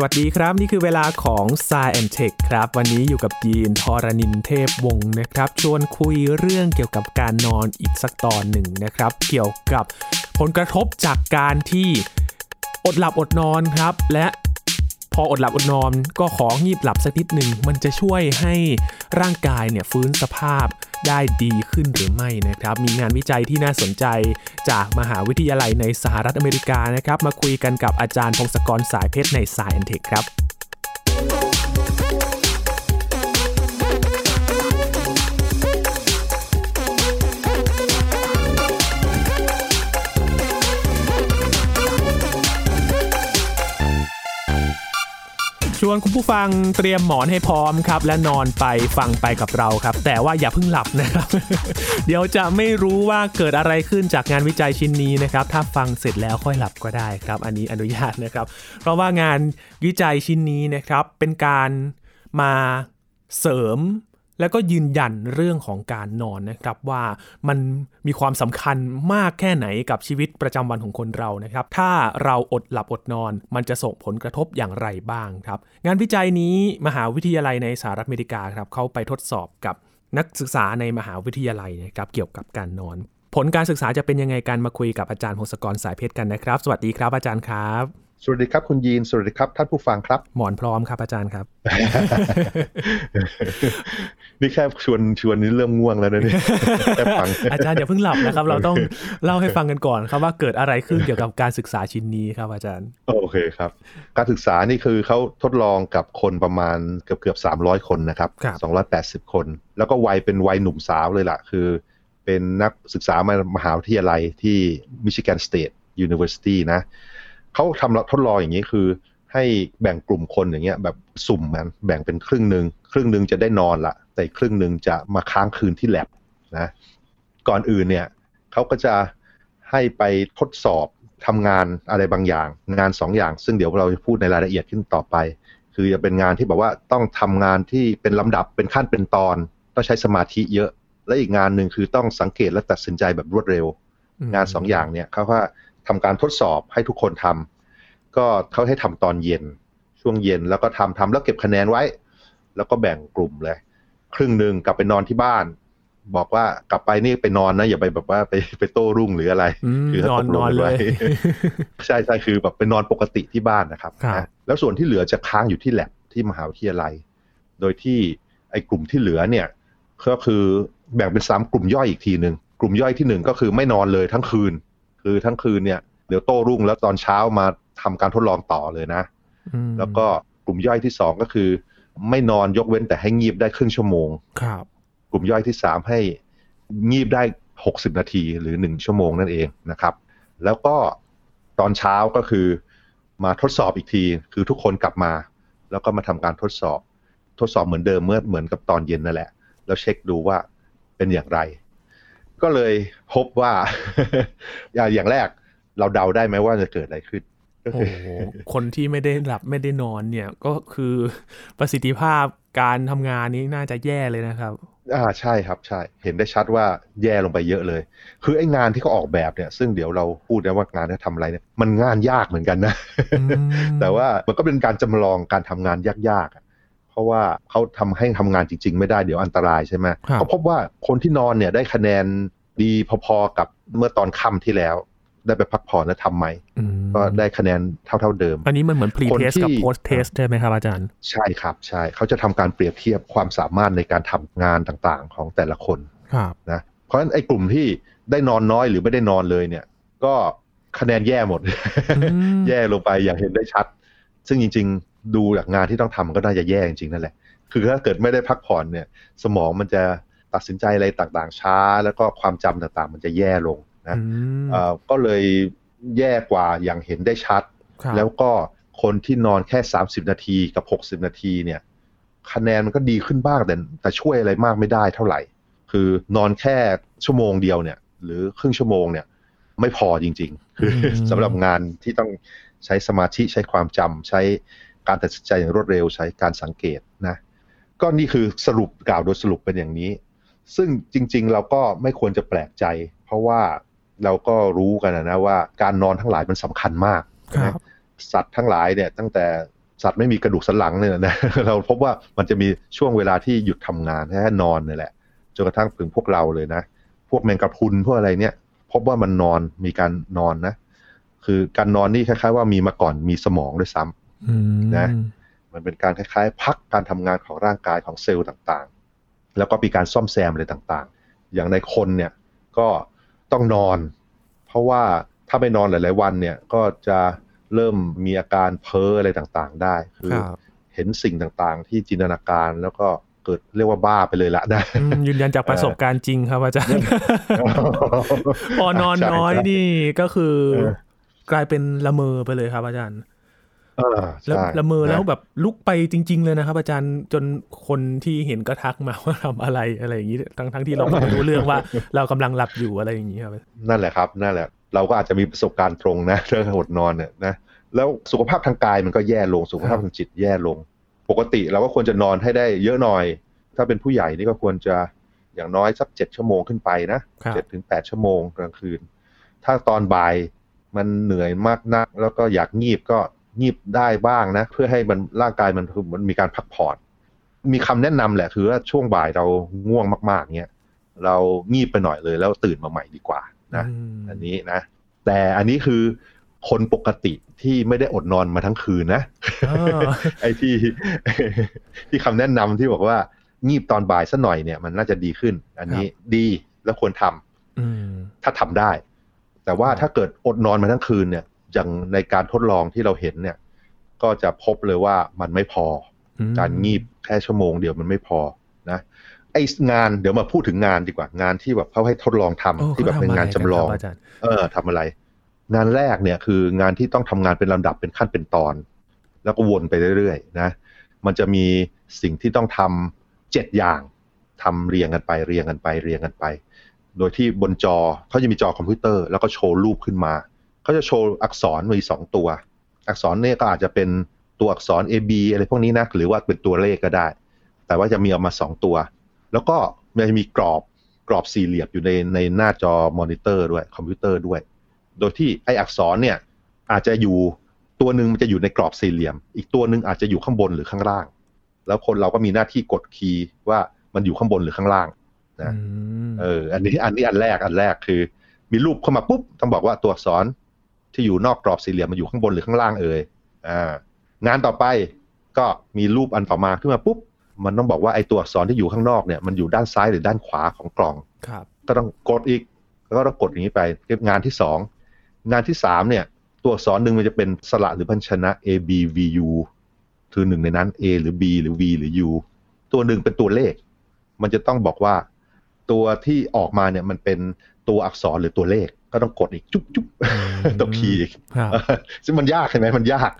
สวัสดีครับ นี่คือเวลาของ s ายแอนเทคครับ วันนี้อยู่กับยีนทอรานินเทพวงศ์นะครับ ชวนคุยเรื่องเกี่ยวกับการนอนอีกสักตอนหนึ่งนะครับ เกี่ยวกับผลกระทบจากการที่อดหลับอดนอนครับ และ ออดหลับอดนอนก็ของีบหลับสักนิดหนึ่งมันจะช่วยให้ร่างกายเนี่ยฟื้นสภาพได้ดีขึ้นหรือไม่นะครับ มีงานวิจัยที่น่าสนใจจากมหาวิทยาลัยในสหรัฐอเมริกานะครับ มาคุยกันกับอาจารย์พงศกรสายเพชรในสายแอนเทคครับ ชวนคุณผู้ฟังเตรียมหมอนให้พร้อมครับ และนอนไปฟังไปกับเราครับ แต่ว่าอย่าเพิ่งหลับนะครับ เดี๋ยวจะไม่รู้ว่าเกิดอะไรขึ้นจากงานวิจัยชิ้นนี้นะครับ ถ้าฟังเสร็จแล้วค่อยหลับก็ได้ครับ อันนี้อนุญาตนะครับ เพราะว่างานวิจัยชิ้นนี้นะครับ เป็นการมาเสริม แล้วก็ยืนยันเรื่องของการนอนนะครับว่ามันมีความสำคัญมากแค่ไหนกับชีวิตประจำวันของคนเรานะครับ ถ้าเราอดหลับอดนอน มันจะส่งผลกระทบอย่างไรบ้างครับ งานวิจัยนี้มหาวิทยาลัยในสหรัฐอเมริกาครับเขาไปทดสอบกับนักศึกษาในมหาวิทยาลัยนะครับเกี่ยวกับการนอน ผลการศึกษาจะเป็นยังไงกันมาคุยกับอาจารย์พงศกรสายเพชรกันนะครับ สวัสดีครับอาจารย์ครับ สวัสดีครับคุณยีน สวัสดีครับท่านผู้ฟังครับ หมอนพร้อมครับอาจารย์ครับ นี่แค่ชวนชวนนี้เริ่มง่วงแล้วนะเนี่ยแค่ฟังอาจารย์อย่าเพิ่งหลับนะครับ เราต้องเล่าให้ฟังกันก่อนครับว่าเกิดอะไรขึ้นเกี่ยวกับการศึกษาชิ้นนี้ครับอาจารย์ โอเคครับ การศึกษานี่คือเขาทดลองกับคนประมาณเกือบเกือบสามร้อยคนนะครับสองร้อยแปดสิบคน แล้วก็วัยเป็นวัยหนุ่มสาวเลยล่ะ คือ เป็นนักศึกษามามหาวิทยาลัยที่ Michigan State University นะ เขาทำทดลองอย่างนี้คือ ให้แบ่งกลุ่มคนอย่างเงี้ยแบบสุ่มมันแบ่งเป็นครึ่งหนึ่งครึ่งหนึ่งจะได้นอนละแต่ครึ่งหนึ่งจะมาค้างคืนที่แล็บนะ ก่อนอื่นเนี่ยเขาก็จะให้ไปทดสอบทำงานอะไรบางอย่าง งานสองอย่าง ซึ่งเดี๋ยวเราจะพูดในรายละเอียดขึ้นต่อไป คือจะเป็นงานที่แบบว่าต้องทำงานที่เป็นลำดับเป็นขั้นเป็นตอน ต้องใช้สมาธิเยอะ และอีกงานหนึ่งคือต้องสังเกตและตัดสินใจแบบรวดเร็ว งานสองอย่างเนี่ยเขาก็ ทำการทดสอบให้ทุกคนทำก็เขาให้ทำตอนเย็น ช่วงเย็นแล้วก็ทำทำแล้วเก็บคะแนนไว้ แล้วก็แบ่งกลุ่มเลย ครึ่งหนึ่งกลับไปนอนที่บ้าน บอกว่ากลับไปนี่ไปนอนนะ อย่าไปแบบว่าไปไปโต้รุ่งหรืออะไร คือนอนนอนเลยใช่ใช่คือแบบไปนอนปกติที่บ้านนะครับ แล้วส่วนที่เหลือจะค้างอยู่ที่แลบที่มหาวิทยาลัย โดยที่ไอ้กลุ่มที่เหลือเนี่ยก็คือแบ่งเป็นสามกลุ่มย่อยอีกทีหนึ่งกลุ่มย่อยที่หนึ่งก็คือไม่นอนเลยทั้งคืน คือทั้งคืนเนี่ยเดี๋ยวโต้รุ่งแล้วตอนเช้ามาทำการทดลองต่อเลยนะ แล้วก็กลุ่มย่อยที่สองก็คือ ไม่นอนยกเว้นแต่ให้งีบได้ครึ่งชั่วโมงครับ กลุ่มย่อยที่สามให้งีบได้หกสิบนาทีหรือหนึ่งชั่วโมงนั่นเองนะครับ แล้วก็ตอนเช้าก็คือมาทดสอบอีกที คือทุกคนกลับมา แล้วก็มาทำการทดสอบ ทดสอบเหมือนเดิมเมื่อเหมือนกับตอนเย็นนั่นแหละ แล้วเช็คดูว่าเป็นอย่างไร ก็เลยพบว่า อย่างแรกเราเดาได้ไหมว่าจะเกิดอะไรขึ้นโอ้คนที่ไม่ได้หลับไม่ได้นอนเนี่ยก็คือประสิทธิภาพการทำงานนี้น่าจะแย่เลยนะครับ อ่าใช่ครับใช่ เห็นได้ชัดว่าแย่ลงไปเยอะเลย คือไอ้งานที่เขาออกแบบเนี่ย ซึ่งเดี๋ยวเราพูดนะว่างานที่ทำอะไรเนี่ยมันงานยากเหมือนกันนะ แต่ว่ามันก็เป็นการจำลองการทำงานยากๆ ราะว่าเขาทำให้ทำงานจริง ๆ ไม่ได้เดี๋ยวอันตรายใช่ไหมเขาพบว่าคนที่นอนเนี่ยได้คะแนนดีพอๆกับเมื่อตอนคราวที่แล้ว ได้ไปพักผ่อนและทำใหม่ก็ได้คะแนนเท่าๆเดิม อันนี้มันเหมือน pre-test กับ post-test ใช่ไหมครับอาจารย์ ใช่ครับใช่เขาจะทำการเปรียบเทียบความสามารถในการทำงานต่างๆ ของแต่ละคนนะเพราะฉะนั้นไอ้กลุ่มที่ได้นอนน้อยหรือไม่ได้นอนเลยเนี่ย ก็คะแนนแย่หมด แย่ลงไปอย่างเห็นได้ชัด ซึ่งจริง ดูจากงานที่ต้องทำก็น่าจะแย่จริงๆนั่นแหละ คือถ้าเกิดไม่ได้พักผ่อนเนี่ย สมองมันจะตัดสินใจอะไรต่างๆ ช้า แล้วก็ความจำต่างๆ มันจะแย่ลงนะก็เลยแย่กว่าอย่างเห็นได้ชัด แล้วก็คนที่นอนแค่ 30 นาทีกับ 60 นาทีเนี่ย คะแนนมันก็ดีขึ้นบ้างแต่แต่ช่วยอะไรมากไม่ได้เท่าไหร่ คือนอนแค่ชั่วโมงเดียวเนี่ย หรือครึ่งชั่วโมงเนี่ย ไม่พอจริง ๆ คือสำหรับงานที่ต้องใช้สมาธิใช้ความจำใช้ การตัดสินใจอย่างรวดเร็วใช้การสังเกตนะ ก็นี่คือสรุปกล่าวโดยสรุปเป็นอย่างนี้ ซึ่งจริง ๆ เราก็ไม่ควรจะแปลกใจ เพราะว่าเราก็รู้กันนะว่า การนอนทั้งหลายมันสำคัญมากนะสัตว์ทั้งหลายเนี่ยตั้งแต่สัตว์ไม่มีกระดูกสันหลังเนี่ยนะเราพบว่ามันจะมีช่วงเวลาที่หยุดทำงานแค่นอนนี่แหละจนกระทั่งถึงพวกเราเลยนะ พวกแมงกะพรุนพวกอะไรเนี่ย พบว่ามันนอนมีการนอนนะ คือการนอนนี่คล้ายๆว่ามีมาก่อนมีสมองด้วยซ้ำ นะมันเป็นการคล้ายๆ พักการทำงานของร่างกายของเซลล์ต่างๆ แล้วก็มีการซ่อมแซมอะไรต่างๆ อย่างในคนเนี่ยก็ต้องนอน เพราะว่าถ้าไม่นอนหลาย ๆ วันเนี่ยก็จะเริ่มมีอาการเพ้ออะไรต่างๆ ได้ คือเห็นสิ่งต่างๆ ที่จินตนาการแล้วก็เกิดเรียกว่าบ้าไปเลยละนะยืนยันจากประสบการณ์จริงครับอาจารย์พอนอนน้อยนี่ก็คือกลายเป็นละเมอไปเลยครับอาจารย์ แล้วละเมอแล้วแบบลุกไปจริง ๆ เลยนะครับ อาจารย์จนคนที่เห็นก็ทักมาว่าทำอะไรอะไรอย่างนี้ทั้งทั้งที่เราไม่รู้เรื่องว่าเรากำลังหลับอยู่อะไรอย่างนี้ครับนั่นแหละครับนั่นแหละ เราก็อาจจะมีประสบการณ์ตรงนะเรื่องอดนอนเนี่ยนะแล้วสุขภาพทางกายมันก็แย่ลงสุขภาพทางจิตแย่ลง ปกติเราก็ควรจะนอนให้ได้เยอะหน่อย ถ้าเป็นผู้ใหญ่นี่ก็ควรจะอย่างน้อยสักเจ็ดชั่วโมงขึ้นไปนะเจ็ดถึงแปดชั่วโมงกลางคืน ถ้าตอนบ่ายมันเหนื่อยมากนัก แล้วก็อยากงีบก็ งีบได้บ้างนะ เพื่อให้มันร่างกายมันมันมีการพักผ่อนมีคำแนะนำแหละคือว่าช่วงบ่ายเราง่วงมาก ๆเนี้ยเรางีบไปหน่อยเลยแล้วตื่นมาใหม่ดีกว่านะอันนี้นะ แต่อันนี้คือคนปกติที่ไม่ได้อดนอนมาทั้งคืนนะไอ้ที่ที่คำแนะนำที่บอกว่า งีบตอนบ่ายสัหน่อยเนี่ยมันน่าจะดีขึ้น อันนี้ดีแล้วควรทำถ้าทำได้ แต่ว่าถ้าเกิดอดนอนมาทั้งคืนเนี่ย อย่างในการทดลองที่เราเห็นเนี่ย ก็จะพบเลยว่ามันไม่พอ การงีบแค่ชั่วโมงเดียวมันไม่พอนะไองานเดี๋ยวมาพูดถึงงานดีกว่างานที่แบบเขาให้ทดลองทำที่แบบเป็นงานจำลอง เออทำอะไร งานแรกเนี่ยคืองานที่ต้องทำงานเป็นลำดับเป็นขั้นเป็นตอน แล้วก็วนไปเรื่อยๆนะมันจะมีสิ่งที่ต้องทำเจ็ดอย่างทำเรียงกันไปเรียงกันไปเรียงกันไป โดยที่บนจอเขาจะมีจอคอมพิวเตอร์แล้วก็โชว์รูปขึ้นมา เขาจะโชว์อักษรมีสองตัว อักษรเนี่ยก็อาจจะเป็นตัวอักษร A B อะไรพวกนี้นะหรือว่าเป็นตัวเลขก็ได้ แต่ว่าจะมีออกมาสองตัว แล้วก็มันจะมีกรอบกรอบสี่เหลี่ยมอยู่ในในหน้าจอมอนิเตอร์ด้วยคอมพิวเตอร์ด้วย โดยที่ไอ้อักษรเนี่ยอาจจะอยู่ตัวหนึ่งมันจะอยู่ในกรอบสี่เหลี่ยม อีกตัวหนึ่งอาจจะอยู่ข้างบนหรือข้างล่าง แล้วคนเราก็มีหน้าที่กด key ว่ามันอยู่ข้างบนหรือข้างล่างนะเอออันนี้อันนี้อันแรกอันแรกคือ มีรูปเข้ามาปุ๊บต้องบอกว่าตัวอักษร ที่อยู่นอกกรอบสี่เหลี่ยมมันอยู่ข้างบนหรือข้างล่างเอ่ยอ่างานต่อไปก็มีรูปอันต่อมาขึ้นมาปุ๊บมันต้องบอกว่าไอ้ตัวอักษรที่อยู่ข้างนอกเนี่ยมันอยู่ด้านซ้ายหรือด้านขวาของกล่องครับก็ต้องกดอีกแล้วก็ต้องกดอย่างนี้ไปงานที่สองงานที่สามเนี่ย ตัวอักษรหนึ่งมันจะเป็นสระหรือพันชนะ A B V U คือหนึ่งในนั้น A หรือ B หรือ V หรือ U ตัวหนึ่งเป็นตัวเลข มันจะต้องบอกว่า ตัวที่ออกมาเนี่ยมันเป็นตัวอักษรหรือตัวเลข ก็ต้องกดอีกจุ๊บจุ๊บตัวคีย์ซึ่งมันยากใช่ไหมมันยาก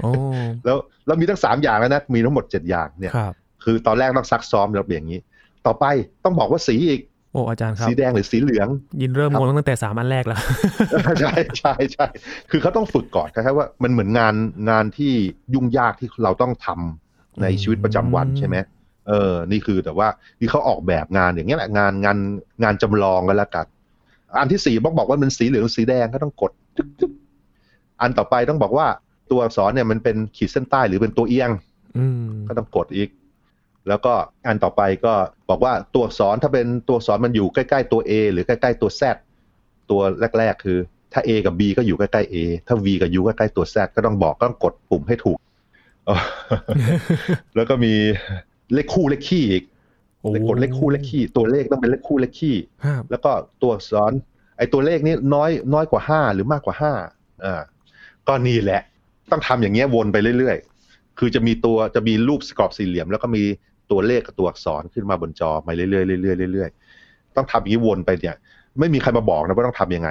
แล้วแล้วมีทั้งสามอย่างแล้วนะมีทั้งหมดเจ็ดอย่างเนี่ยคือตอนแรกต้องซักซ้อมแล้วอย่างนี้ ต่อไปต้องบอกว่าสีอีกโอ้อาจารย์ครับสีแดงหรือสีเหลือง ยินเริ่มงงตั้งแต่สามอันแรกแล้วใช่ใช่ใช่คือเขาต้องฝึกก่อนครับว่ามันเหมือนงานงานที่ยุ่งยากที่เราต้องทำในชีวิตประจำวันใช่ไหมเออ นี่คือแต่ว่าที่เขาออกแบบงานอย่างเงี้ยแหละงานงานงานจำลองกันแล้วกัน อันที่สี่บอกบอกว่ามันสีเหลืองสีแดงก็ต้องกดอันต่อไปต้องบอกว่าตัวอักษรเนี่ยมันเป็นขีดเส้นใต้หรือเป็นตัวเอียงก็ต้องกดอีก แล้วก็อันต่อไปก็บอกว่าตัวอักษรถ้าเป็นตัวอักษรมันอยู่ใกล้ๆตัว A หรือใกล้ๆตัว Z ตัวแรก ๆ คือ ถ้า A กับ B ก็อยู่ใกล้ๆ A ถ้า V กับ U ใกล้ๆตัว Z ก็ต้องบอกก็ต้องกดปุ่มให้ถูก แล้วก็มีเลขคู่เลขคี่อีก กดเลขคู่เลขคี่ ตัวเลขต้องเป็นเลขคู่เลขคี่ แล้วก็ตัวอักษรไอ้ตัวเลขนี้น้อยน้อยกว่าห้าหรือมากกว่าห้าอ่าก็นี่แหละ ต้องทำอย่างเงี้ยวนไปเรื่อยๆ คือจะมีตัวจะมีรูปสกรอบสี่เหลี่ยม แล้วก็มีตัวเลขกับตัวอักษรขึ้นมาบนจอไปเรื่อยๆเรื่อยๆเรื่อยๆต้องทำอย่างนี้วนไปเนี่ย ไม่มีใครมาบอกนะว่าต้องทํำยังไง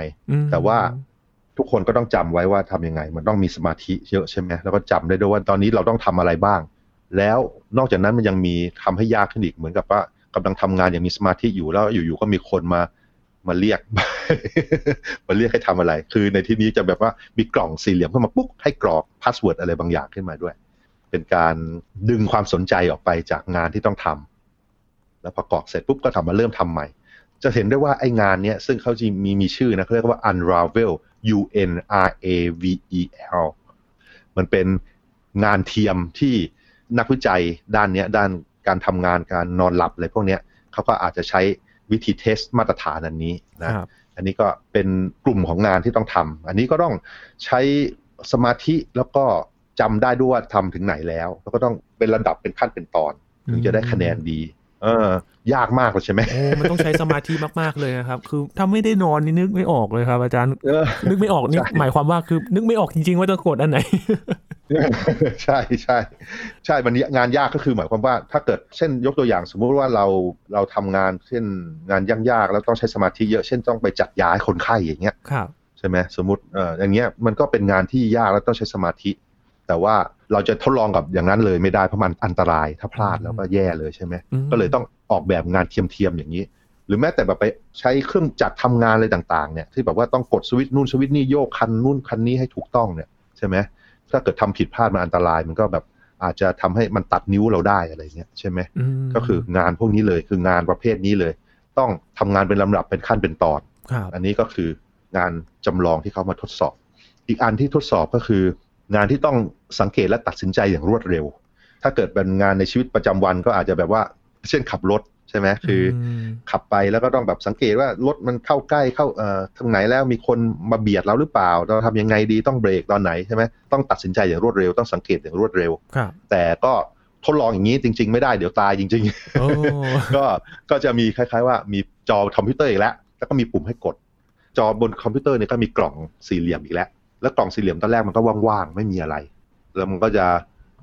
แต่ว่าทุกคนก็ต้องจำไว้ว่าทํำยังไง มันต้องมีสมาธิเยอะใช่ไหมแล้วก็จำได้ด้วยว่าตอนนี้เราต้องทำอะไรบ้าง แล้วนอกจากนั้นมันยังมีทำให้ยากขึ้นอีกเหมือนกับว่ากำลังทำงานอย่างมีสมาธิอยู่แล้วอยู่ๆก็มีคนมามาเรียก มาเรียกให้ทำอะไร คือในที่นี้จะแบบว่ามีกล่องสี่เหลี่ยมเข้ามาปุ๊บให้กรอก password อะไรบางอย่างขึ้นมาด้วย เป็นการดึงความสนใจออกไปจากงานที่ต้องทำแล้วพอกรอกเสร็จปุ๊บก็ทำมาเริ่มทำใหม่ จะเห็นได้ว่าไอ้งานเนี้ยซึ่งเขาจะมีมีชื่อนะเขาเรียกว่า unravel u n r a v e l มันเป็นงานเทียมที่ นักวิจัยด้านนี้ด้านการทำงานการนอนหลับอะไรพวกนี้เขาก็อาจจะใช้วิธีเทสมาตรฐานอันนี้นะอันนี้ก็เป็นกลุ่มของงานที่ต้องทำอันนี้ก็ต้องใช้สมาธิแล้วก็จำได้ด้วยว่าทำถึงไหนแล้ว แล้วก็ต้องเป็นระดับเป็นขั้นเป็นตอน ถึงจะได้คะแนนดี เออ ยากมากเลยใช่ไหมโอ้มันต้องใช้สมาธิมากๆเลยครับ คือถ้าไม่ได้นอนนี่นึกไม่ออกเลยครับ อาจารย์นึกไม่ออกนี่หมายความว่าคือนึกไม่ออกจริงๆว่าจะกดอันไหน ใช่ใช่ใช่มันงานยากก็คือหมายความว่า ถ้าเกิดเช่นยกตัวอย่างสมมุติว่าเราเราทำงานเช่นงานยากๆแล้วต้องใช้สมาธิเยอะเช่นต้องไปจัดยาให้คนไข้อย่างเงี้ยครับใช่ไหมสมมติเอ่ออย่างเงี้ยมันก็เป็นงานที่ยากแล้วต้องใช้สมาธิ แต่ว่า เราจะทดลองกับอย่างนั้นเลยไม่ได้เพราะมันอันตรายถ้าพลาดแล้วก็แย่เลยใช่ไหมก็เลยต้องออกแบบงานเทียมๆอย่างนี้ หรือแม้แต่แบบไปใช้เครื่องจักรทำงานอะไรต่างๆเนี่ยที่แบบว่าต้องกดสวิตช์นู่นสวิตช์นี่โยกคันนู่นคันนี้ให้ถูกต้องเนี่ยใช่ไหมถ้าเกิดทำผิดพลาดมันอันตรายมันก็แบบอาจจะทำให้มันตัดนิ้วเราได้อะไรเงี้ยใช่ไหมก็คืองานพวกนี้เลยคืองานประเภทนี้เลย ต้องทำงานเป็นลำดับเป็นขั้นเป็นตอนอันนี้ก็คืองานจำลองที่เขามาทดสอบ อีกอันที่ทดสอบก็คือ งานที่ต้องสังเกตและตัดสินใจอย่างรวดเร็ว ถ้าเกิดเป็นงานในชีวิตประจำวันก็อาจจะแบบว่า เช่นขับรถใช่ไหมคือขับไปแล้วก็ต้องแบบสังเกตว่ารถมันเข้าใกล้เข้าเอ่อทางไหนแล้วมีคนมาเบียดเราหรือเปล่าเราทำยังไงดีต้องเบรกตอนไหนใช่ไหมต้องตัดสินใจอย่างรวดเร็วต้องสังเกตอย่างรวดเร็วแต่ก็ทดลองอย่างนี้จริง ๆ ไม่ได้เดี๋ยวตายจริง ๆ ก็ก็จะมีคล้าย ๆ ว่ามีจอคอมพิวเตอร์อีกแล้วแล้วก็มีปุ่มให้กด จอบนคอมพิวเตอร์เนี่ยก็มีกล่องสี่เหลี่ยมอีกแล้ว แล้วกล่องสี่เหลี่ยมตอนแรกมันก็ว่างๆไม่มีอะไร แล้วมันก็จะ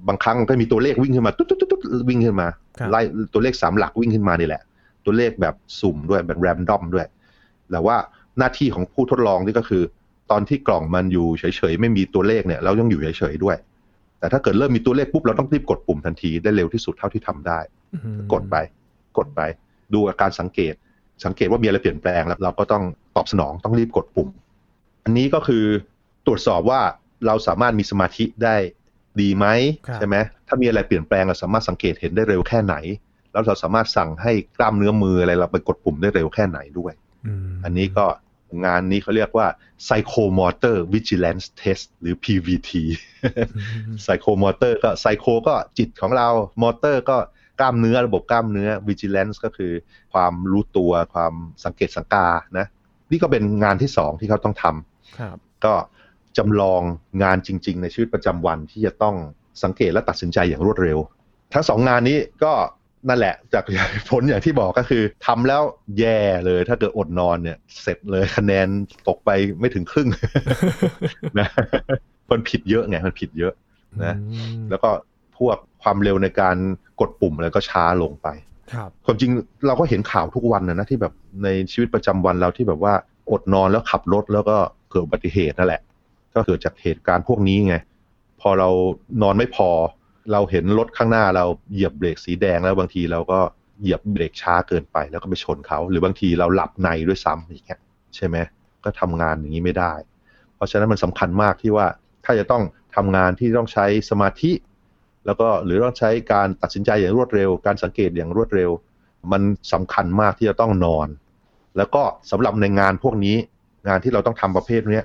บางครั้งก็มีตัวเลขวิ่งขึ้นมาตุ๊ดๆวิ่งขึ้นมาไล่ตัวเลขสามหลักวิ่งขึ้นมานี่แหละ ตัวเลขแบบสุ่มด้วยแบบแรมดอมด้วยแต่ว่าหน้าที่ของผู้ทดลองนี่ก็คือ ตอนที่กล่องมันอยู่เฉยๆไม่มีตัวเลขเนี่ยเราต้องอยู่เฉยๆด้วย แต่ถ้าเกิดเริ่มมีตัวเลขปุ๊บเราต้องรีบกดปุ่มทันทีได้เร็วที่สุดเท่าที่ทำได้ กดไป กดไป ดูอาการสังเกต สังเกตว่ามีอะไรเปลี่ยนแปลงแล้วเราก็ต้องตอบสนองต้องรีบกดปุ่ม อันนี้ก็คือ ตรวจสอบว่าเราสามารถมีสมาธิได้ดีไหมใช่ไหมถ้ามีอะไรเปลี่ยนแปลงเราสามารถสังเกตเห็นได้เร็วแค่ไหน แล้วเราสามารถสั่งให้กล้ามเนื้อมืออะไรเราไปกดปุ่มได้เร็วแค่ไหนด้วยอันนี้ก็งานนี้เขาเรียกว่า psychomotor vigilance test หรือ PVT psychomotor ก็ psycho ก็จิตของเรา motor ก็กล้ามเนื้อระบบกล้ามเนื้อ vigilance ก็คือความรู้ตัวความสังเกตสังกานะ นี่ก็เป็นงานที่สองที่เขาต้องทำก็ จำลองงานจริง ๆ ในชีวิตประจำวันที่จะต้องสังเกตและตัดสินใจอย่างรวดเร็ว ทั้งสองงานนี้ก็นั่นแหละ จากผลอย่างที่บอกก็คือทำแล้วแย่เลย ถ้าเกิดอดนอนเนี่ย เสร็จเลยคะแนนตกไปไม่ถึงครึ่งนะมันผิดเยอะไงมันผิดเยอะนะ แล้วก็พวกความเร็วในการกดปุ่มอะไรก็ช้าลงไป ครับความจริงเราก็เห็นข่าวทุกวันนะนะที่แบบในชีวิตประจำวันเราที่แบบว่าอดนอนแล้วขับรถแล้วก็เกิดอุบัติเหตุนั่นแหละ ก็เกิดจากเหตุการณ์พวกนี้ไง พอเรานอนไม่พอ เราเห็นรถข้างหน้าเราเหยียบเบรกสีแดงแล้วบางทีเราก็เหยียบเบรกช้าเกินไป แล้วก็ไปชนเขา หรือบางทีเราหลับในด้วยซ้ำอย่างเงี้ยใช่ไหมก็ทำงานอย่างนี้ไม่ได้ เพราะฉะนั้นมันสำคัญมากที่ว่าถ้าจะต้องทำงานที่ต้องใช้สมาธิ แล้วก็หรือต้องใช้การตัดสินใจอย่างรวดเร็ว การสังเกตอย่างรวดเร็ว มันสำคัญมากที่จะต้องนอน แล้วก็สำหรับในงานพวกนี้งานที่เราต้องทำประเภทนี้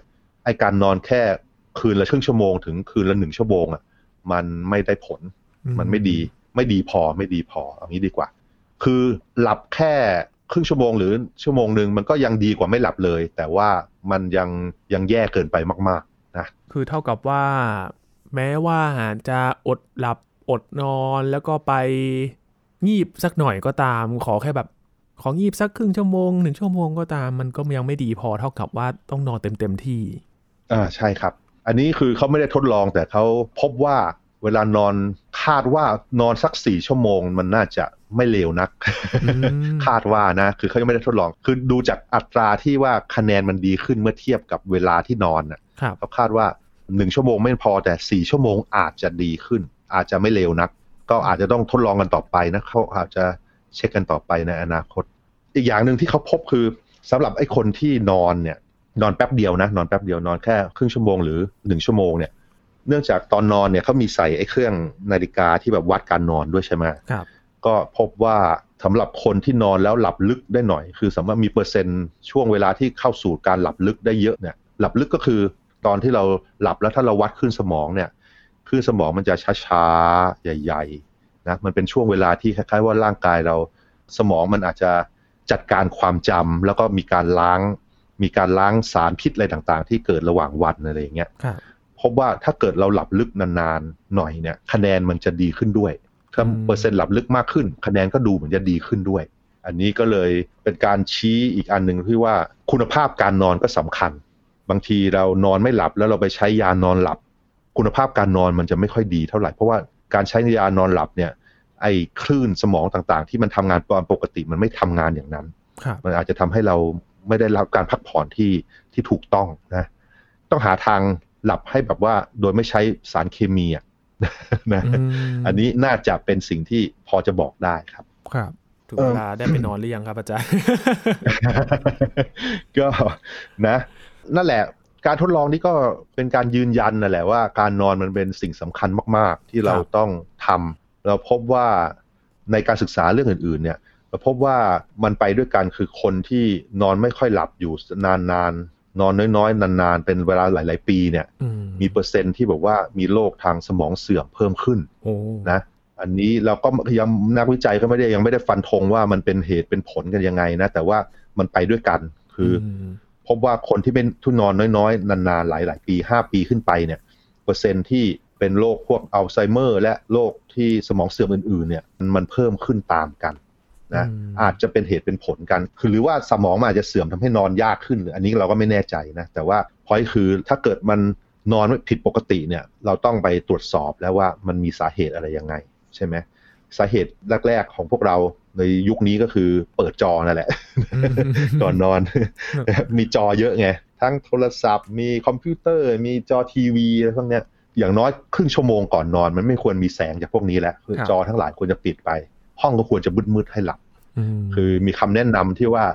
ไอการนอนแค่คืนละครึ่งชั่วโมง ถึงคืนละหนึ่งชั่วโมงอะมันไม่ได้ผล มันไม่ดี ไม่ดีพอไม่ดีพอเอางี้ดีกว่า คือหลับแค่ครึ่งชั่วโมงหรือชั่วโมงหนึ่งมันก็ยังดีกว่าไม่หลับเลย แต่ว่ามันยังยังแย่เกินไปมากๆนะคือเท่ากับว่า แม้ว่าจะอดหลับอดนอนแล้วก็ไปงีบสักหน่อยก็ตาม ขอแค่แบบของงีบสักครึ่งชั่วโมงหนึ่งชั่วโมงก็ตาม มันก็ยังไม่ดีพอเท่ากับว่าต้องนอนเต็มเต็มที่ อ่าใช่ครับ อันนี้คือเขาไม่ได้ทดลองแต่เขาพบว่าเวลานอนคาดว่านอนสักสี่ชั่วโมง มันน่าจะไม่เลวนัก คาดว่านะ คือเขายังไม่ได้ทดลอง คือดูจากอัตราที่ว่าคะแนนมันดีขึ้นเมื่อเทียบกับเวลาที่นอนน่ะเขาคาดว่าหนึ่งชั่วโมงไม่พอแต่สี่ชั่วโมงอาจจะดีขึ้น อาจจะไม่เลวนัก ก็อาจจะต้องทดลองกันต่อไปนะเขาอาจจะเช็คกันต่อไปในอนาคต อีกอย่างหนึ่งที่เขาพบคือสำหรับไอ้คนที่นอนเนี่ย นอนแป๊บเดียวนะ นอนแป๊บเดียวนอนแค่ครึ่งชั่วโมงหรือหนึ่งชั่วโมงเนี่ย เนื่องจากตอนนอนเนี่ยเขามีใส่ไอ้เครื่องนาฬิกาที่แบบวัดการนอนด้วยใช่ไหมครับ ก็พบว่าสำหรับคนที่นอนแล้วหลับลึกได้หน่อย คือสามารถมีเปอร์เซ็นต์ช่วงเวลาที่เข้าสู่การหลับลึกได้เยอะเนี่ย หลับลึกก็คือตอนที่เราหลับแล้วถ้าเราวัดขึ้นสมองเนี่ยคลื่นสมองมันจะช้าๆ ใหญ่ๆนะมันเป็นช่วงเวลาที่คล้ายๆว่าร่างกายเราสมองมันอาจจะจัดการความจำแล้วก็มีการล้าง มีการล้างสารพิษอะไรต่างๆ ที่เกิดระหว่างวันอะไรอย่างเงี้ยพบว่าถ้าเกิดเราหลับลึกนานๆหน่อยเนี่ย คะแนนมันจะดีขึ้นด้วยถ้าเปอร์เซ็นต์หลับลึกมากขึ้น คะแนนก็ดูเหมือนจะดีขึ้นด้วย อันนี้ก็เลยเป็นการชี้อีกอันหนึ่งที่ว่าคุณภาพการนอนก็สำคัญ บางทีเรานอนไม่หลับแล้วเราไปใช้ยานอนหลับ คุณภาพการนอนมันจะไม่ค่อยดีเท่าไหร่เพราะว่าการใช้ยานอนหลับเนี่ยไอ้คลื่นสมองต่างๆ ที่มันทำงานตามปกติมันไม่ทำงานอย่างนั้น มันอาจจะทำให้เรา ไม่ได้รับการพักผ่อนที่ที่ถูกต้องนะต้องหาทางหลับให้แบบว่าโดยไม่ใช้สารเคมีอะนะอันนี้น่าจะเป็นสิ่งที่พอจะบอกได้ครับ ครับถึงเวลาได้ไปนอนหรือยังครับอาจารย์ก็นะ นั่นแหละ การทดลองนี้ก็เป็นการยืนยันนั่นแหละว่าการนอนมันเป็นสิ่งสำคัญมาก ๆ ที่เราต้องทำเราพบว่าในการศึกษาเรื่องอื่น ๆ เนี่ยเรา พบว่ามันไปด้วยกันคือคนที่นอนไม่ค่อยหลับอยู่นานๆนอนน้อยๆ นานๆ เป็นเวลาหลาย ๆ ปีเนี่ยมีเปอร์เซ็นต์ที่บอกว่ามีโรคทางสมองเสื่อมเพิ่มขึ้นนะอันนี้เราก็ยังนักวิจัยก็ไม่ได้ยังไม่ได้ฟันธงว่ามันเป็นเหตุเป็นผลกันยังไงนะ แต่ว่ามันไปด้วยกันคือพบว่าคนที่เป็นทุนนอนน้อยๆ นานๆ หลาย ๆ ปีห้าปีขึ้นไปเนี่ยเปอร์เซ็นต์ที่เป็นโรคพวกอัลไซเมอร์ และโรคที่สมองเสื่อมอื่นๆเนี่ยมันเพิ่มขึ้นตามกัน นะอาจจะเป็นเหตุเป็นผลกันคือหรือว่าสมองมันอาจจะเสื่อมทำให้นอนยากขึ้น อันนี้เราก็ไม่แน่ใจนะ แต่ว่าพอยคือถ้าเกิดมันนอนผิดปกติเนี่ย เราต้องไปตรวจสอบแล้วว่ามันมีสาเหตุอะไรยังไง ใช่ไหมสาเหตุแรก ๆ ของพวกเราในยุคนี้ก็คือเปิดจอนั่นแหละ ก่อนนอน มีจอเยอะไง ทั้งโทรศัพท์ มีคอมพิวเตอร์ มีจอทีวีอะไรพวกเนี้ยอย่างน้อยครึ่งชั่วโมงก่อนนอน มันไม่ควรมีแสงจากพวกนี้แล้วคือจอทั้งหลายควรจะปิดไป ห้องก็ควรจะมืดๆให้หลับคือมีคำแนะนำที่ว่า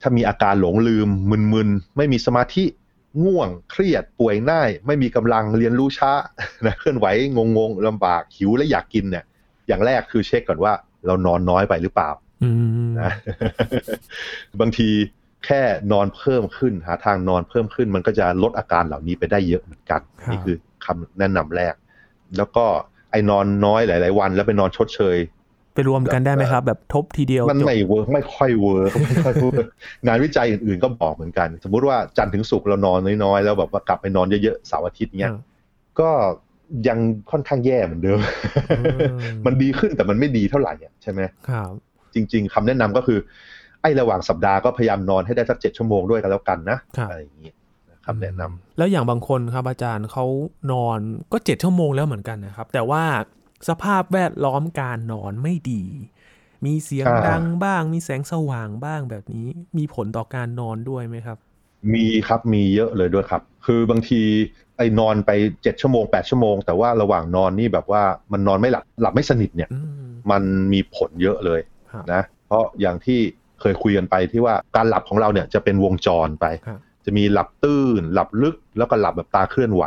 ถ้ามีอาการหลงลืมมึนๆไม่มีสมาธิง่วงเครียดป่วยง่าย ไม่มีกำลังเรียนรู้ช้านะเคลื่อนไหวงงๆลำบากหิวและอยากกินเนี่ย อย่างแรกคือเช็คก่อนว่า เรานอนน้อยไปหรือเปล่านะบางทีแค่นอนเพิ่มขึ้น หาทางนอนเพิ่มขึ้น มันก็จะลดอาการเหล่านี้ไปได้เยอะเหมือนกัน นี่คือคำแนะนำแรก แล้วก็ไอ้นอนน้อยหลาย ๆ วัน แล้วไปนอนชดเชย ไปรวมกันได้ไหมครับ แบบทบทีเดียว มันไม่ work ไม่ค่อย work ไม่ค่อย work งานวิจัยอื่นๆก็บอกเหมือนกัน สมมุติว่าจันทร์ถึงศุกร์เรานอนน้อยๆ แล้วแบบว่ากลับไปนอนเยอะๆเสาร์อาทิตย์เนี้ยก็ยังค่อนข้างแย่เหมือนเดิม มันดีขึ้นแต่มันไม่ดีเท่าไหร่ใช่ไหมครับจริง ๆคำแนะนำก็คือ ไอ้ระหว่างสัปดาห์ก็พยายามนอนให้ได้สักเจ็ดชั่วโมงด้วยกันแล้วกันนะอะไรอย่างนี้คำแนะนำแล้วอย่างบางคนครับอาจารย์เขานอนก็เจ็ดชั่วโมงแล้วเหมือนกันนะครับ แต่ว่า สภาพแวดล้อมการนอนไม่ดี มีเสียงดังบ้าง มีแสงสว่างบ้างแบบนี้มีผลต่อการนอนด้วยไหมครับ มีครับมีเยอะเลยด้วยครับ คือบางทีไอ้นอนไปเจ็ดชั่วโมงแปดชั่วโมง แต่ว่าระหว่างนอนนี่แบบว่ามันนอนไม่หลับหลับไม่สนิทเนี่ย มันมีผลเยอะเลยนะเพราะอย่างที่เคยคุยกันไปที่ว่าการหลับของเราเนี่ยจะเป็นวงจรไป จะมีหลับตื้น หลับลึกแล้วก็หลับแบบตาเคลื่อนไหว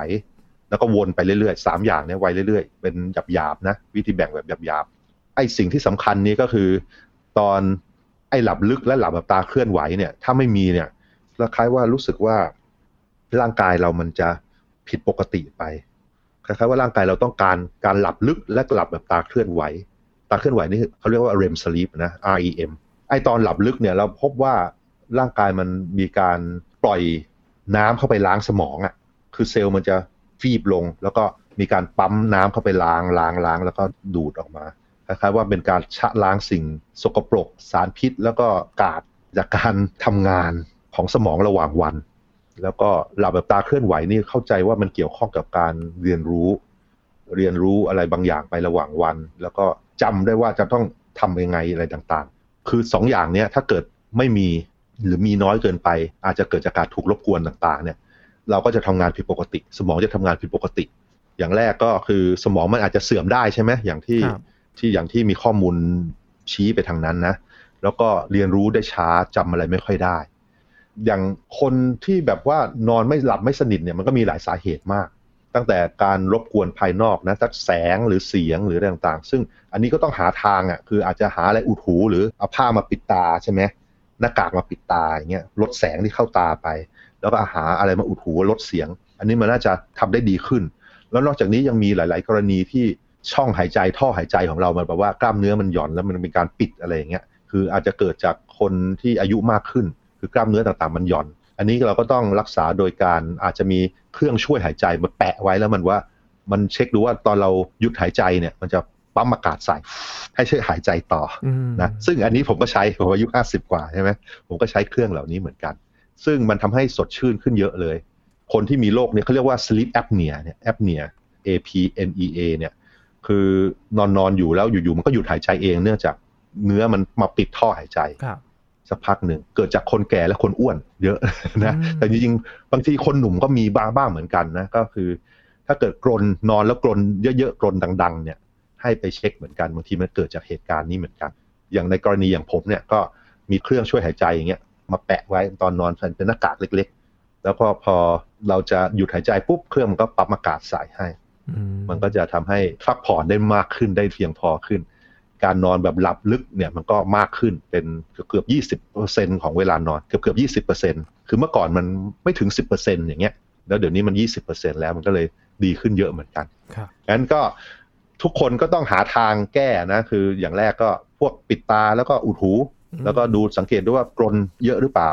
แล้วก็วนไปเรื่อยๆสามอย่างนี้ไว้เรื่อยๆ เป็นหยาบๆนะ วิธีแบ่งแบบหยาบๆไอ้สิ่งที่สำคัญนี้ก็คือ ตอนไอ้หลับลึกและหลับแบบตาเคลื่อนไหวเนี่ย ถ้าไม่มีเนี่ยคล้ายว่ารู้สึกว่าร่างกายเรามันจะผิดปกติไปคล้ายๆว่าร่างกายเราต้องการการหลับลึกและหลับแบบตาเคลื่อนไหว ตาเคลื่อนไหวนี่เขาเรียกว่า REM sleep นะ REM ไอตอนหลับลึกเนี่ยเราพบว่าร่างกายมันมีการปล่อยน้ำเข้าไปล้างสมองอะ่ะคือเซลล์มันจะ ฟีบลง แล้วก็มีการปั๊มน้ำเข้าไปล้างล้างล้างแล้วก็ดูดออกมาคล้ายๆว่าเป็นการชะล้างสิ่งสกปรก สารพิษ แล้วก็กาดจากการทำงานของสมองระหว่างวัน แล้วก็หลับแบบตาเคลื่อนไหวนี่เข้าใจว่ามันเกี่ยวข้องกับการเรียนรู้ เรียนรู้อะไรบางอย่างไประหว่างวัน แล้วก็จำได้ว่าจะต้องทำยังไงอะไรต่างๆ คือสองอย่างเนี้ยถ้าเกิดไม่มีหรือมีน้อยเกินไป อาจจะเกิดจากการถูกรบกวนต่างๆเนี่ย เราก็จะทำงานผิดปกติ สมองจะทำงานผิดปกติ อย่างแรกก็คือสมองมันอาจจะเสื่อมได้ใช่ไหมอย่างที่ที่อย่างที่มีข้อมูลชี้ไปทางนั้นนะ แล้วก็เรียนรู้ได้ช้าจำอะไรไม่ค่อยได้ อย่างคนที่แบบว่านอนไม่หลับไม่สนิทเนี่ยมันก็มีหลายสาเหตุมาก ตั้งแต่การรบกวนภายนอกนะทักแสงหรือเสียงหรืออะไรต่างๆ ซึ่งอันนี้ก็ต้องหาทางอะคืออาจจะหาอะไรอุดหู หรือเอาผ้ามาปิดตาใช่ไหมหน้ากากมาปิดตาอย่างเงี้ยลดแสงที่เข้าตาไป แล้วก็หาอะไรมาอุดหูลดเสียง อันนี้มันน่าจะทำได้ดีขึ้น แล้วนอกจากนี้ยังมีหลาย ๆ กรณีที่ช่องหายใจท่อหายใจของเรามันแบบว่ากล้ามเนื้อมันหย่อนแล้วมันเป็นการปิดอะไรอย่างเงี้ยคืออาจจะเกิดจากคนที่อายุมากขึ้น คือกล้ามเนื้อต่างๆมันหย่อน อันนี้เราก็ต้องรักษาโดยการอาจจะมีเครื่องช่วยหายใจมาแปะไว้แล้วมันว่ามันเช็คดูว่าตอนเราหยุดหายใจเนี่ยมันจะปั๊มอากาศใส่ให้ช่วยหายใจต่อนะซึ่งอันนี้ผมก็ใช้ผมอายุห้าสิบกว่าใช่ไหมผมก็ใช้เครื่องเหล่านี้เหมือนกัน ซึ่งมันทำให้สดชื่นขึ้นเยอะเลย คนที่มีโรคเนี่ยเขาเรียกว่า sleep apnea เนี่ย apnea A P N E A เนี่ย คือนอนนอนอยู่แล้วอยู่ๆมันก็หยุดหายใจเอง เนื่องจากเนื้อมันมาปิดท่อหายใจสักพักหนึ่งเกิดจากคนแก่และคนอ้วน เยอะนะแต่จริงๆบางทีคนหนุ่มก็มีบ้างบ้างเหมือนกันนะก็คือ ถ้าเกิดกรนนอนแล้วกรนเยอะๆกรนดัง ๆ เนี่ย ให้ไปเช็คเหมือนกันบางทีมันเกิดจากเหตุการณ์นี้เหมือนกัน อย่างในกรณีอย่างผมเนี่ยก็มีเครื่องช่วยหายใจอย่างเงี้ย มาแปะไว้ตอนนอนเป็นหน้ากากเล็ก ๆ แล้วก็พอเราจะหยุดหายใจปุ๊บเครื่องมันก็ปรับอากาศใส่ให้ มันก็จะทำให้พักผ่อนได้มากขึ้นได้เพียงพอขึ้น การนอนแบบหลับลึกเนี่ยมันก็มากขึ้นเป็นเกือบยี่สิบเปอร์เซ็นของเวลานอนเกือบเกือบยี่สิบเปอร์เซ็นคือเมื่อก่อนมันไม่ถึงสิบเปอร์เซ็นอย่างเงี้ย แล้วเดี๋ยวนี้มันยี่สิบเปอร์เซ็นแล้วมันก็เลยดีขึ้นเยอะเหมือนกันงั้นก็ทุกคนก็ต้องหาทางแก้นะ คืออย่างแรกก็พวกปิดตาแล้วก็อุดหู แล้วก็ดูสังเกตด้วยว่ากรนเยอะหรือเปล่า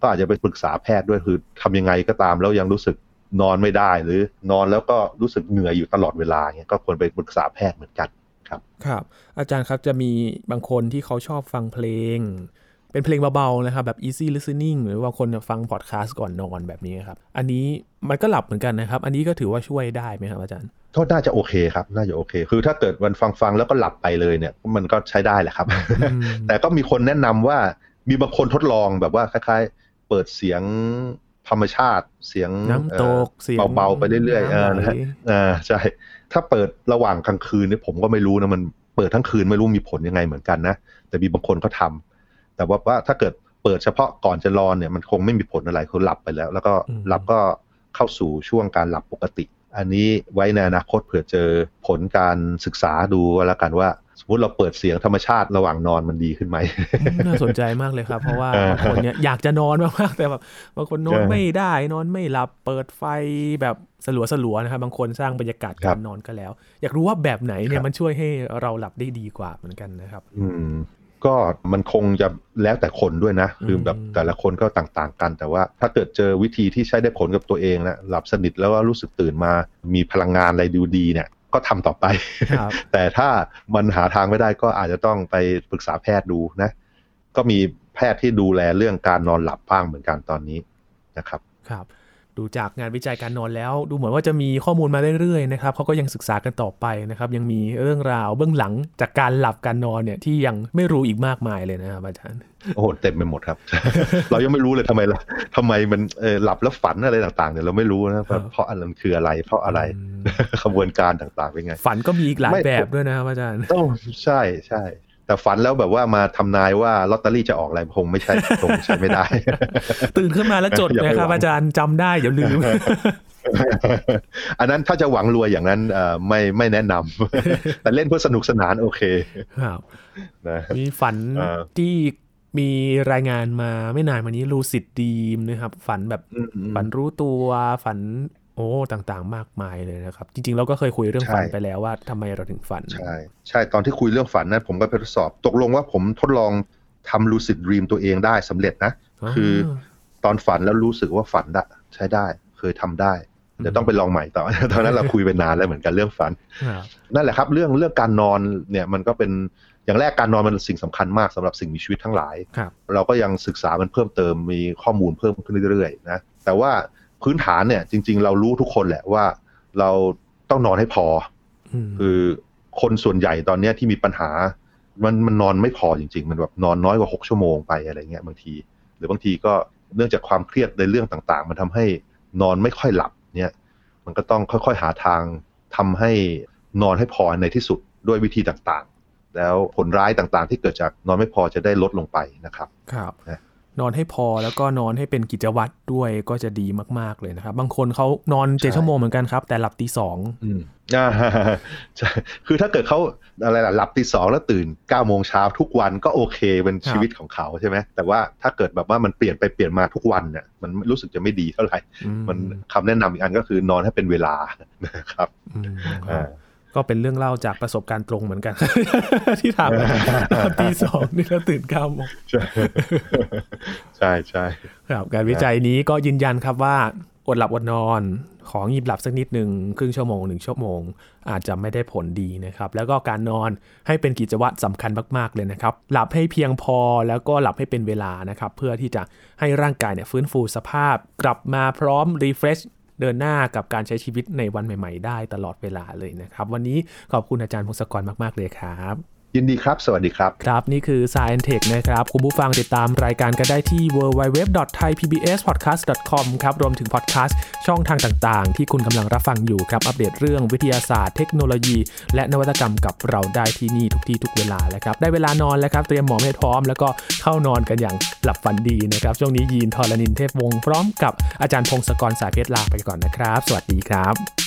ก็อาจจะไปปรึกษาแพทย์ด้วยคือทำยังไงก็ตามแล้วยังรู้สึกนอนไม่ได้หรือนอนแล้วก็รู้สึกเหนื่อยอยู่ตลอดเวลาเนี่ยก็ควรไปปรึกษาแพทย์เหมือนกันครับ ครับ อาจารย์ครับจะมีบางคนที่เขาชอบฟังเพลง เป็นเพลงเบาๆนะครับแบบ easy listening หรือบางคนฟังพอดแคสต์ก่อนนอนแบบนี้ครับ อันนี้มันก็หลับเหมือนกันนะครับ อันนี้ก็ถือว่าช่วยได้ไหมครับอาจารย์ก็น่าจะโอเคครับ น่าจะโอเค คือถ้าเกิดมันฟังฟังแล้วก็หลับไปเลยเนี่ย มันก็ใช้ได้แหละครับ แต่ก็มีคนแนะนำว่ามีบางคนทดลองแบบว่าคล้าย ๆ เปิดเสียงธรรมชาติเสียงน้ำตกเสียงเบาๆไปเรื่อยๆอ่านะฮะอ่าใช่ ถ้าเปิดระหว่างกลางคืนเนี่ยผมก็ไม่รู้นะมันเปิดทั้งคืนไม่รู้มีผลยังไงเหมือนกันนะ แต่มีบางคนเขาทา แต่ว่าว่าถ้าเกิดเปิดเฉพาะก่อนจะนอนเนี่ยมันคงไม่มีผลอะไรคือหลับไปแล้ว แล้วก็หลับก็เข้าสู่ช่วงการหลับปกติ อันนี้ไว้ในอนาคตเผื่อเจอผลการศึกษาดูแล้วกันว่าสมมติเราเปิดเสียงธรรมชาติระหว่างนอนมันดีขึ้นไหมน่าสนใจมากเลยครับ เพราะว่าบางคนเนี่ยอยากจะนอนมากๆแต่แบบบางคนนอนไม่ได้นอนไม่หลับเปิดไฟแบบสลัวสลัวนะครับบางคนสร้างบรรยากาศการนอนก็แล้ว อยากรู้ว่าแบบไหนเนี่ยมันช่วยให้เราหลับได้ดีกว่าเหมือนกันนะครับ อืม ก็มันคงจะแล้วแต่คนด้วยนะคือแบบแต่ละคนก็ต่างๆกัน แต่ว่าถ้าเกิดเจอวิธีที่ใช้ได้ผลกับตัวเองนะหลับสนิทแล้วก็รู้สึกตื่นมา มีพลังงานอะไรดูดีเนี่ยก็ทำต่อไป แต่ถ้ามันหาทางไม่ได้ก็อาจจะต้องไปปรึกษาแพทย์ดูนะ ก็มีแพทย์ที่ดูแลเรื่องการนอนหลับบ้างเหมือนกันตอนนี้นะครับ ครับ ดูจากงานวิจัยการนอนแล้ว ดูเหมือนว่าจะมีข้อมูลมาเรื่อยๆนะครับเขาก็ยังศึกษากันต่อไปนะครับ ยังมีเรื่องราวเบื้องหลังจากการหลับการนอนเนี่ยที่ยังไม่รู้อีกมากมายเลยนะครับอาจารย์โอ้โหเต็มไปหมดครับ เรายังไม่รู้เลยทำไมล่ะทำไมมันหลับแล้วฝันอะไรต่างๆเนี่ยเราไม่รู้นะเพราะอะไรคืออะไร เพราะอะไรขบวนการต่างๆเป็นไง ฝันก็มีอีกหลายแบบด้วยนะครับอาจารย์ใช่ใช่ แต่ฝันแล้วแบบว่ามาทำนายว่าลอตเตอรี่จะออกอะไรคงไม่ใช่คงใช้ไม่ได้ ตื่นขึ้นมาแล้วจดนะครับอาจารย์จำได้อย่าลืมอันนั้นถ้าจะหวังรวยอย่างนั้นไม่ไม่แนะนำแต่เล่นเพื่อสนุกสนานโอเคครับมีฝันที่มีรายงานมาไม่นานมานี้รูสิตดีมนะครับ ฝันแบบฝันรู้ตัวฝัน โอ้ต่างๆ มากมายเลยนะครับ จริงๆ เราก็เคยคุยเรื่องฝันไปแล้วว่าทำไมเราถึงฝัน ใช่ใช่ตอนที่คุยเรื่องฝันนะผมก็ไปทดสอบ ตกลงว่าผมทดลองทำลูซิดดีมตัวเองได้สำเร็จนะ คือตอนฝันแล้วรู้สึกว่าฝันได้ใช้ได้เคยทำได้เดี๋ยวต้องไปลองใหม่ต่อตอนนั้นเราคุยไปนานแล้วเหมือนกันเรื่องฝัน นั่นแหละครับเรื่องเรื่องการนอนเนี่ยมันก็เป็นอย่างแรกการนอนมันสิ่งสำคัญมากสำหรับสิ่งมีชีวิตทั้งหลาย เราก็ยังศึกษามันเพิ่มเติมมีข้อมูลเพิ่มขึ้นเรื่อยๆนะแต่ว่า พื้นฐานเนี่ย จริง ๆ เรารู้ทุกคนแหละว่า เราต้องนอนให้พอ คือคนส่วนใหญ่ตอนเนี้ยที่มีปัญหา มันมันนอนไม่พอจริง ๆ มันแบบนอนน้อยกว่าหกชั่วโมงไปอะไรเงี้ยบางที หรือบางทีก็เนื่องจากความเครียดในเรื่องต่าง ๆ มันทำให้นอนไม่ค่อยหลับเนี่ย มันก็ต้องค่อยๆหาทางทำให้นอนให้พอในที่สุดด้วยวิธีต่างๆ แล้วผลร้ายต่างๆ ที่เกิดจากนอนไม่พอจะได้ลดลงไปนะครับ ครับ นะนอนให้พอแล้วก็นอนให้เป็นกิจวัตรด้วยก็จะดีมาก ๆเลยนะครับ บางคนเขานอนเจ็ดชั่วโมงเหมือนกันครับ แต่หลับตีสองอ่าใช่คือถ้าเกิดเขาอะไรล่ะหลับตีสองแล้วตื่นเก้าโมงเช้าทุกวันก็โอเคเป็นชีวิตของเขาใช่ไหมแต่ว่าถ้าเกิดแบบว่ามันเปลี่ยนไปเปลี่ยนมาทุกวันเนี่ยมันรู้สึกจะไม่ดีเท่าไหร่ มันคำแนะนำอีกอันก็คือนอนให้เป็นเวลานะครับอ่า ก็เป็นเรื่องเล่าจากประสบการณ์ตรงเหมือนกัน ที่ถามตีสองนี่แล้วตื่นเก้าโมงใช่ใช่ครับการวิจัยนี้ก็ยืนยันครับว่าอดหลับอดนอนของหยิบหลับสักนิดหนึ่งครึ่งชั่วโมงหนึ่งชั่วโมง อาจจะไม่ได้ผลดีนะครับ แล้วก็การนอนให้เป็นกิจวัตรสำคัญมาก ๆ เลยนะครับ หลับให้เพียงพอแล้วก็หลับให้เป็นเวลานะครับ เพื่อที่จะให้ร่างกายเนี่ยฟื้นฟูสภาพ กลับมาพร้อม refresh เดินหน้ากับการใช้ชีวิตในวันใหม่ ๆ ได้ตลอดเวลาเลยนะครับ วันนี้ขอบคุณอาจารย์พงศกรมาก ๆ เลยครับ ยินดีครับ สวัสดีครับ ครับ นี่คือ Science Tech นะครับ คุณผู้ฟังติดตามรายการก็ได้ที่ www.thaipbspodcast.com ครับ รวมถึงพอดแคสต์ช่องทางต่างๆ ที่คุณกำลังรับฟังอยู่ครับ อัปเดตเรื่องวิทยาศาสตร์ เทคโนโลยี และนวัตกรรมกับเราได้ที่นี่ทุกที่ทุกเวลาแล้วครับ ได้เวลานอนแล้วครับ เตรียมหมอนให้พร้อม แล้วก็เข้านอนกันอย่างหลับฝันดีนะครับ ช่วงนี้ยีนทอรนินเทพวงศ์พร้อมกับอาจารย์พงศกรสายเพชรลาไปก่อนนะครับ สวัสดีครับ